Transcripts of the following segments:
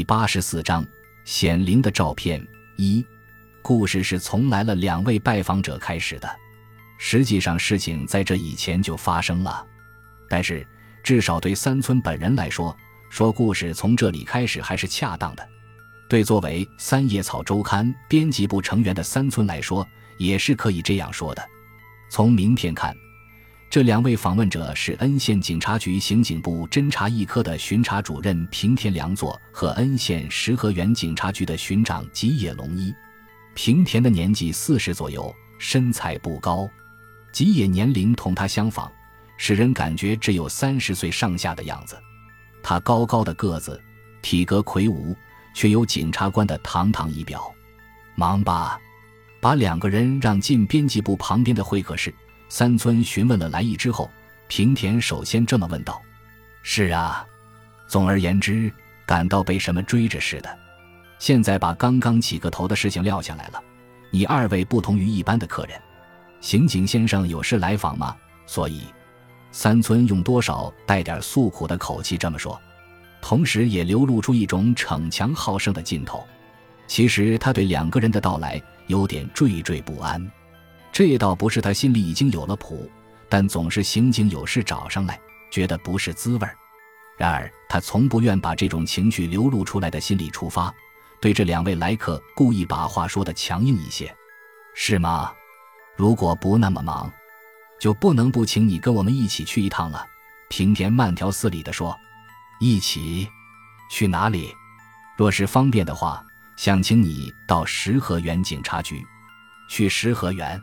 第八十四章显灵的照片一，故事是从来了两位拜访者开始的。实际上，事情在这以前就发生了，但是至少对三村本人来说，说故事从这里开始还是恰当的。对作为《三叶草周刊》编辑部成员的三村来说，也是可以这样说的。从名片看。这两位访问者是恩县警察局刑警部侦查一科的巡查主任平田良作和恩县石河原警察局的巡长吉野龙一。平田的年纪四十左右，身材不高；吉野年龄同他相仿，使人感觉只有三十岁上下的样子。他高高的个子，体格魁梧，却有警察官的堂堂仪表。忙吧，把两个人让进编辑部旁边的会客室。三村询问了来意之后，平田首先这么问道：“是啊，总而言之，感到被什么追着似的。现在把刚刚起个头的事情撂下来了。你二位不同于一般的客人，刑警先生有事来访吗？所以，三村用多少带点诉苦的口气这么说，同时也流露出一种逞强好胜的劲头。其实他对两个人的到来有点惴惴不安。”这倒不是他心里已经有了谱，但总是刑警有事找上来，觉得不是滋味儿。然而他从不愿把这种情绪流露出来的心理出发，对这两位来客故意把话说的强硬一些，是吗？如果不那么忙，就不能不请你跟我们一起去一趟了。平田慢条斯理地说：“一起去哪里？若是方便的话，想请你到石河原警察局，去石河原。”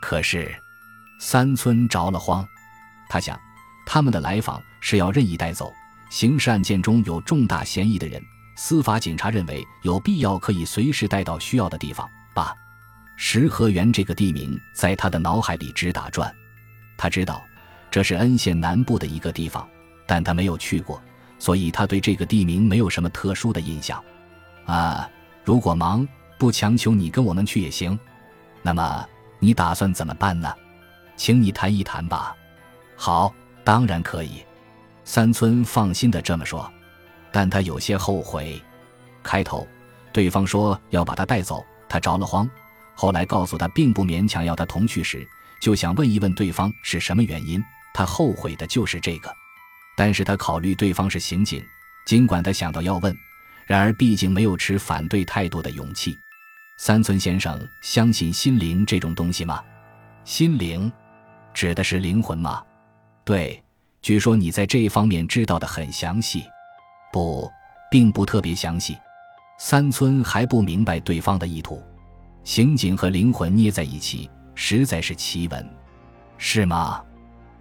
可是，三村着了慌。他想，他们的来访是要任意带走刑事案件中有重大嫌疑的人。司法警察认为有必要，可以随时带到需要的地方。八石河园这个地名在他的脑海里直打转。他知道这是恩县南部的一个地方，但他没有去过，所以他对这个地名没有什么特殊的印象。啊，如果忙，不强求你跟我们去也行。那么。你打算怎么办呢？请你谈一谈吧。好，当然可以。三村放心的这么说，但他有些后悔。开头，对方说要把他带走，他着了慌。后来告诉他并不勉强要他同去时，就想问一问对方是什么原因。他后悔的就是这个。但是他考虑对方是刑警，尽管他想到要问，然而毕竟没有持反对态度的勇气。三村先生相信心灵这种东西吗？心灵，指的是灵魂吗？对，据说你在这方面知道的很详细。不，并不特别详细。三村还不明白对方的意图。刑警和灵魂捏在一起，实在是奇闻，是吗？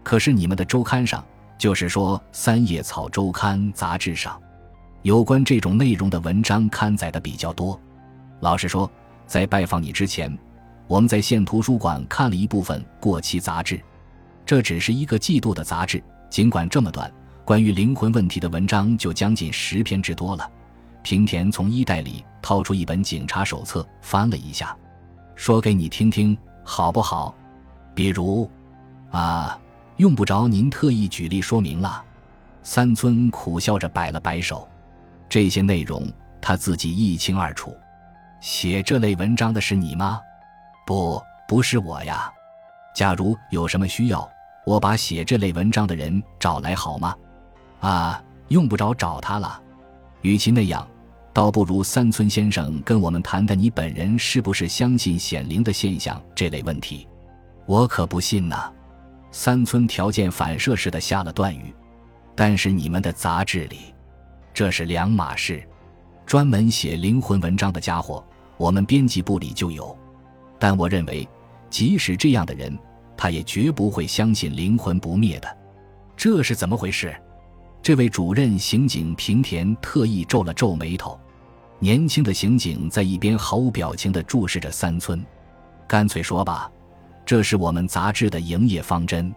可是你们的周刊上，就是说《三叶草周刊》杂志上，有关这种内容的文章刊载的比较多。老实说。在拜访你之前，我们在县图书馆看了一部分过期杂志，这只是一个季度的杂志。尽管这么短，关于灵魂问题的文章就将近十篇之多了。平田从衣袋里掏出一本警察手册，翻了一下，说：“给你听听，好不好？比如，啊，用不着您特意举例说明了。”三村苦笑着摆了摆手，这些内容他自己一清二楚。写这类文章的是你吗？不，不是我呀。假如有什么需要，我把写这类文章的人找来好吗？啊，用不着找他了。与其那样，倒不如三村先生跟我们谈谈你本人是不是相信显灵的现象这类问题。我可不信呐。三村条件反射似的下了断语。但是你们的杂志里，这是两码事。专门写灵魂文章的家伙，我们编辑部里就有。但我认为，即使这样的人，他也绝不会相信灵魂不灭的。这是怎么回事？这位主任刑警平田特意皱了皱眉头。年轻的刑警在一边毫无表情地注视着三村。干脆说吧，这是我们杂志的营业方针。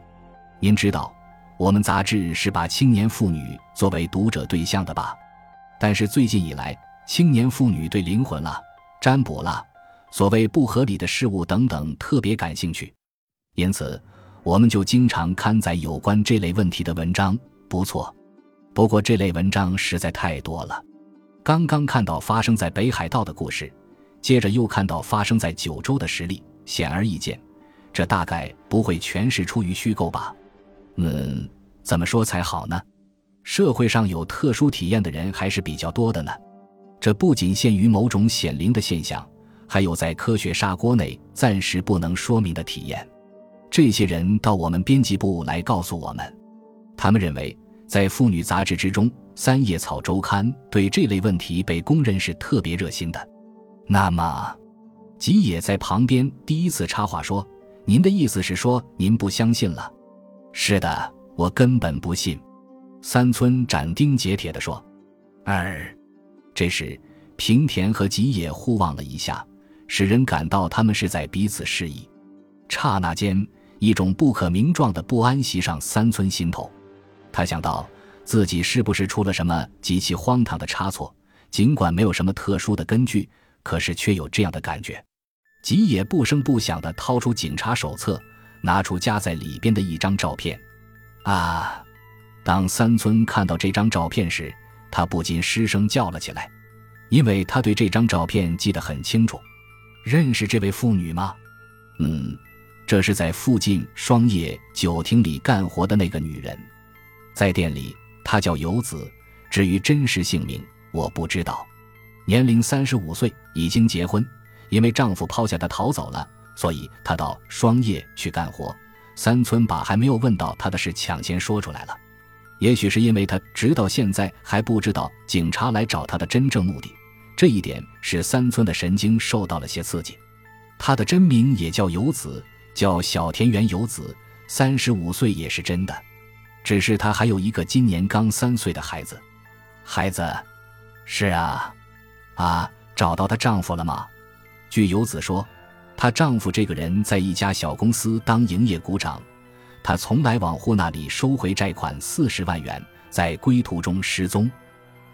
您知道，我们杂志是把青年妇女作为读者对象的吧？但是最近以来，青年妇女对灵魂了、占卜了、所谓不合理的事物等等特别感兴趣，因此我们就经常刊载有关这类问题的文章。不错，不过这类文章实在太多了。刚刚看到发生在北海道的故事，接着又看到发生在九州的实例，显而易见，这大概不会全是出于虚构吧？嗯，怎么说才好呢？社会上有特殊体验的人还是比较多的呢。这不仅限于某种显灵的现象，还有在科学砂锅内暂时不能说明的体验。这些人到我们编辑部来告诉我们，他们认为在妇女杂志之中，《三叶草周刊》对这类问题被公认是特别热心的。那么，吉野在旁边第一次插话说：“您的意思是说您不相信了？”“是的，我根本不信。”三村斩钉截铁地说。二。这时，平田和吉野互望了一下，使人感到他们是在彼此示意。刹那间，一种不可名状的不安袭上三村心头。他想到自己是不是出了什么极其荒唐的差错，尽管没有什么特殊的根据，可是却有这样的感觉。吉野不声不响地掏出警察手册，拿出夹在里边的一张照片。啊！当三村看到这张照片时，他不禁失声叫了起来，因为他对这张照片记得很清楚。认识这位妇女吗？嗯，这是在附近双叶酒厅里干活的那个女人，在店里她叫游子。至于真实姓名，我不知道。年龄三十五岁，已经结婚，因为丈夫抛下她逃走了，所以她到双叶去干活。三村把还没有问到她的事抢先说出来了。也许是因为他直到现在还不知道警察来找他的真正目的，这一点使三村的神经受到了些刺激。他的真名也叫游子，叫小田园游子，三十五岁也是真的。只是他还有一个今年刚三岁的孩子。孩子，是啊，啊，找到她丈夫了吗？据游子说，她丈夫这个人在一家小公司当营业股长。他从来往户那里收回债款四十万元，在归途中失踪，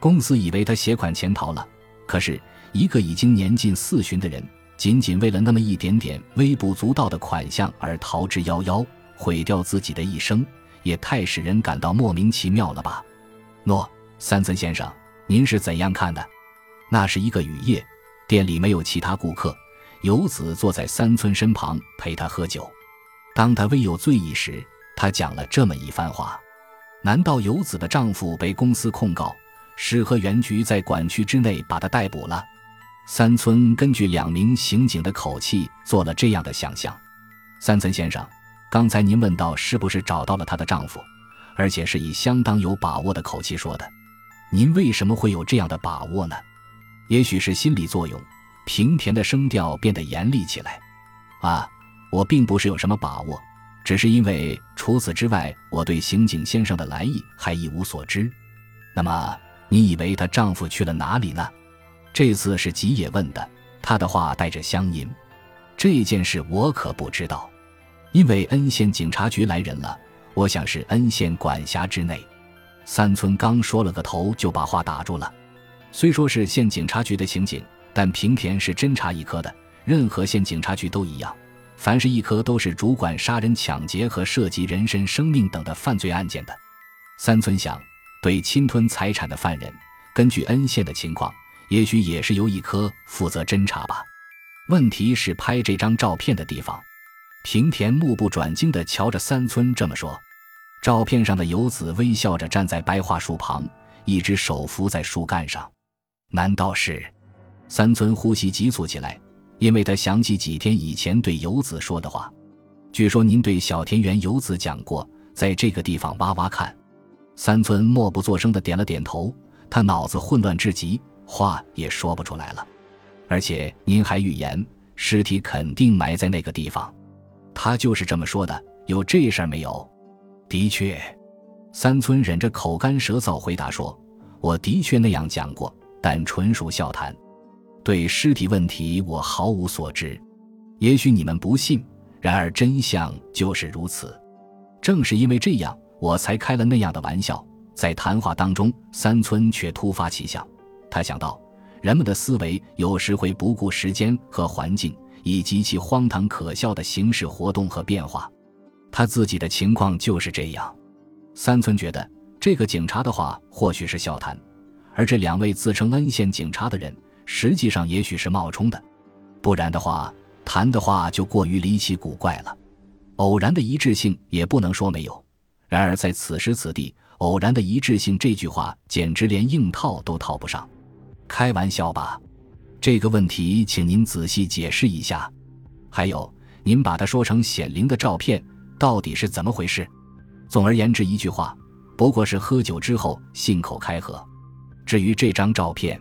公司以为他携款潜逃了。可是，一个已经年近四旬的人，仅仅为了那么一点点微不足道的款项而逃之夭夭，毁掉自己的一生，也太使人感到莫名其妙了吧？诺，三村先生，您是怎样看的？那是一个雨夜，店里没有其他顾客，游子坐在三村身旁陪他喝酒。当他微有醉意时，他讲了这么一番话：难道游子的丈夫被公司控告，市和原局在管区之内把他逮捕了？三村根据两名刑警的口气做了这样的想象。三村先生，刚才您问到是不是找到了她的丈夫，而且是以相当有把握的口气说的，您为什么会有这样的把握呢？也许是心理作用，平田的声调变得严厉起来。啊。我并不是有什么把握，只是因为除此之外，我对刑警先生的来意还一无所知。那么，你以为她丈夫去了哪里呢？这次是吉野问的，他的话带着乡音。这件事我可不知道，因为恩县警察局来人了，我想是恩县管辖之内。三村刚说了个头，就把话打住了。虽说是县警察局的刑警，但平田是侦查一科的，任何县警察局都一样。凡是一科都是主管杀人、抢劫和涉及人身、生命等的犯罪案件的。三村想，对侵吞财产的犯人，根据恩县的情况，也许也是由一科负责侦查吧。问题是拍这张照片的地方。平田目不转睛地瞧着三村这么说。照片上的游子微笑着站在白桦树旁，一只手扶在树干上。难道是？三村呼吸急促起来。因为他想起几天以前对游子说的话，据说您对小田园游子讲过，在这个地方挖挖看。三村默不作声的点了点头，他脑子混乱至极，话也说不出来了。而且您还预言尸体肯定埋在那个地方，他就是这么说的。有这事儿没有？的确，三村忍着口干舌燥回答说：“我的确那样讲过，但纯属笑谈。”对尸体问题，我毫无所知。也许你们不信，然而真相就是如此。正是因为这样，我才开了那样的玩笑。在谈话当中，三村却突发奇想，他想到，人们的思维有时会不顾时间和环境，以极其荒唐可笑的形式活动和变化。他自己的情况就是这样。三村觉得，这个警察的话或许是笑谈。而这两位自称恩县警察的人，实际上也许是冒充的，不然的话，谈的话就过于离奇古怪了。偶然的一致性也不能说没有，然而在此时此地，偶然的一致性这句话简直连硬套都套不上。开玩笑吧？这个问题，请您仔细解释一下。还有，您把它说成显灵的照片，到底是怎么回事？总而言之，一句话，不过是喝酒之后信口开河。至于这张照片，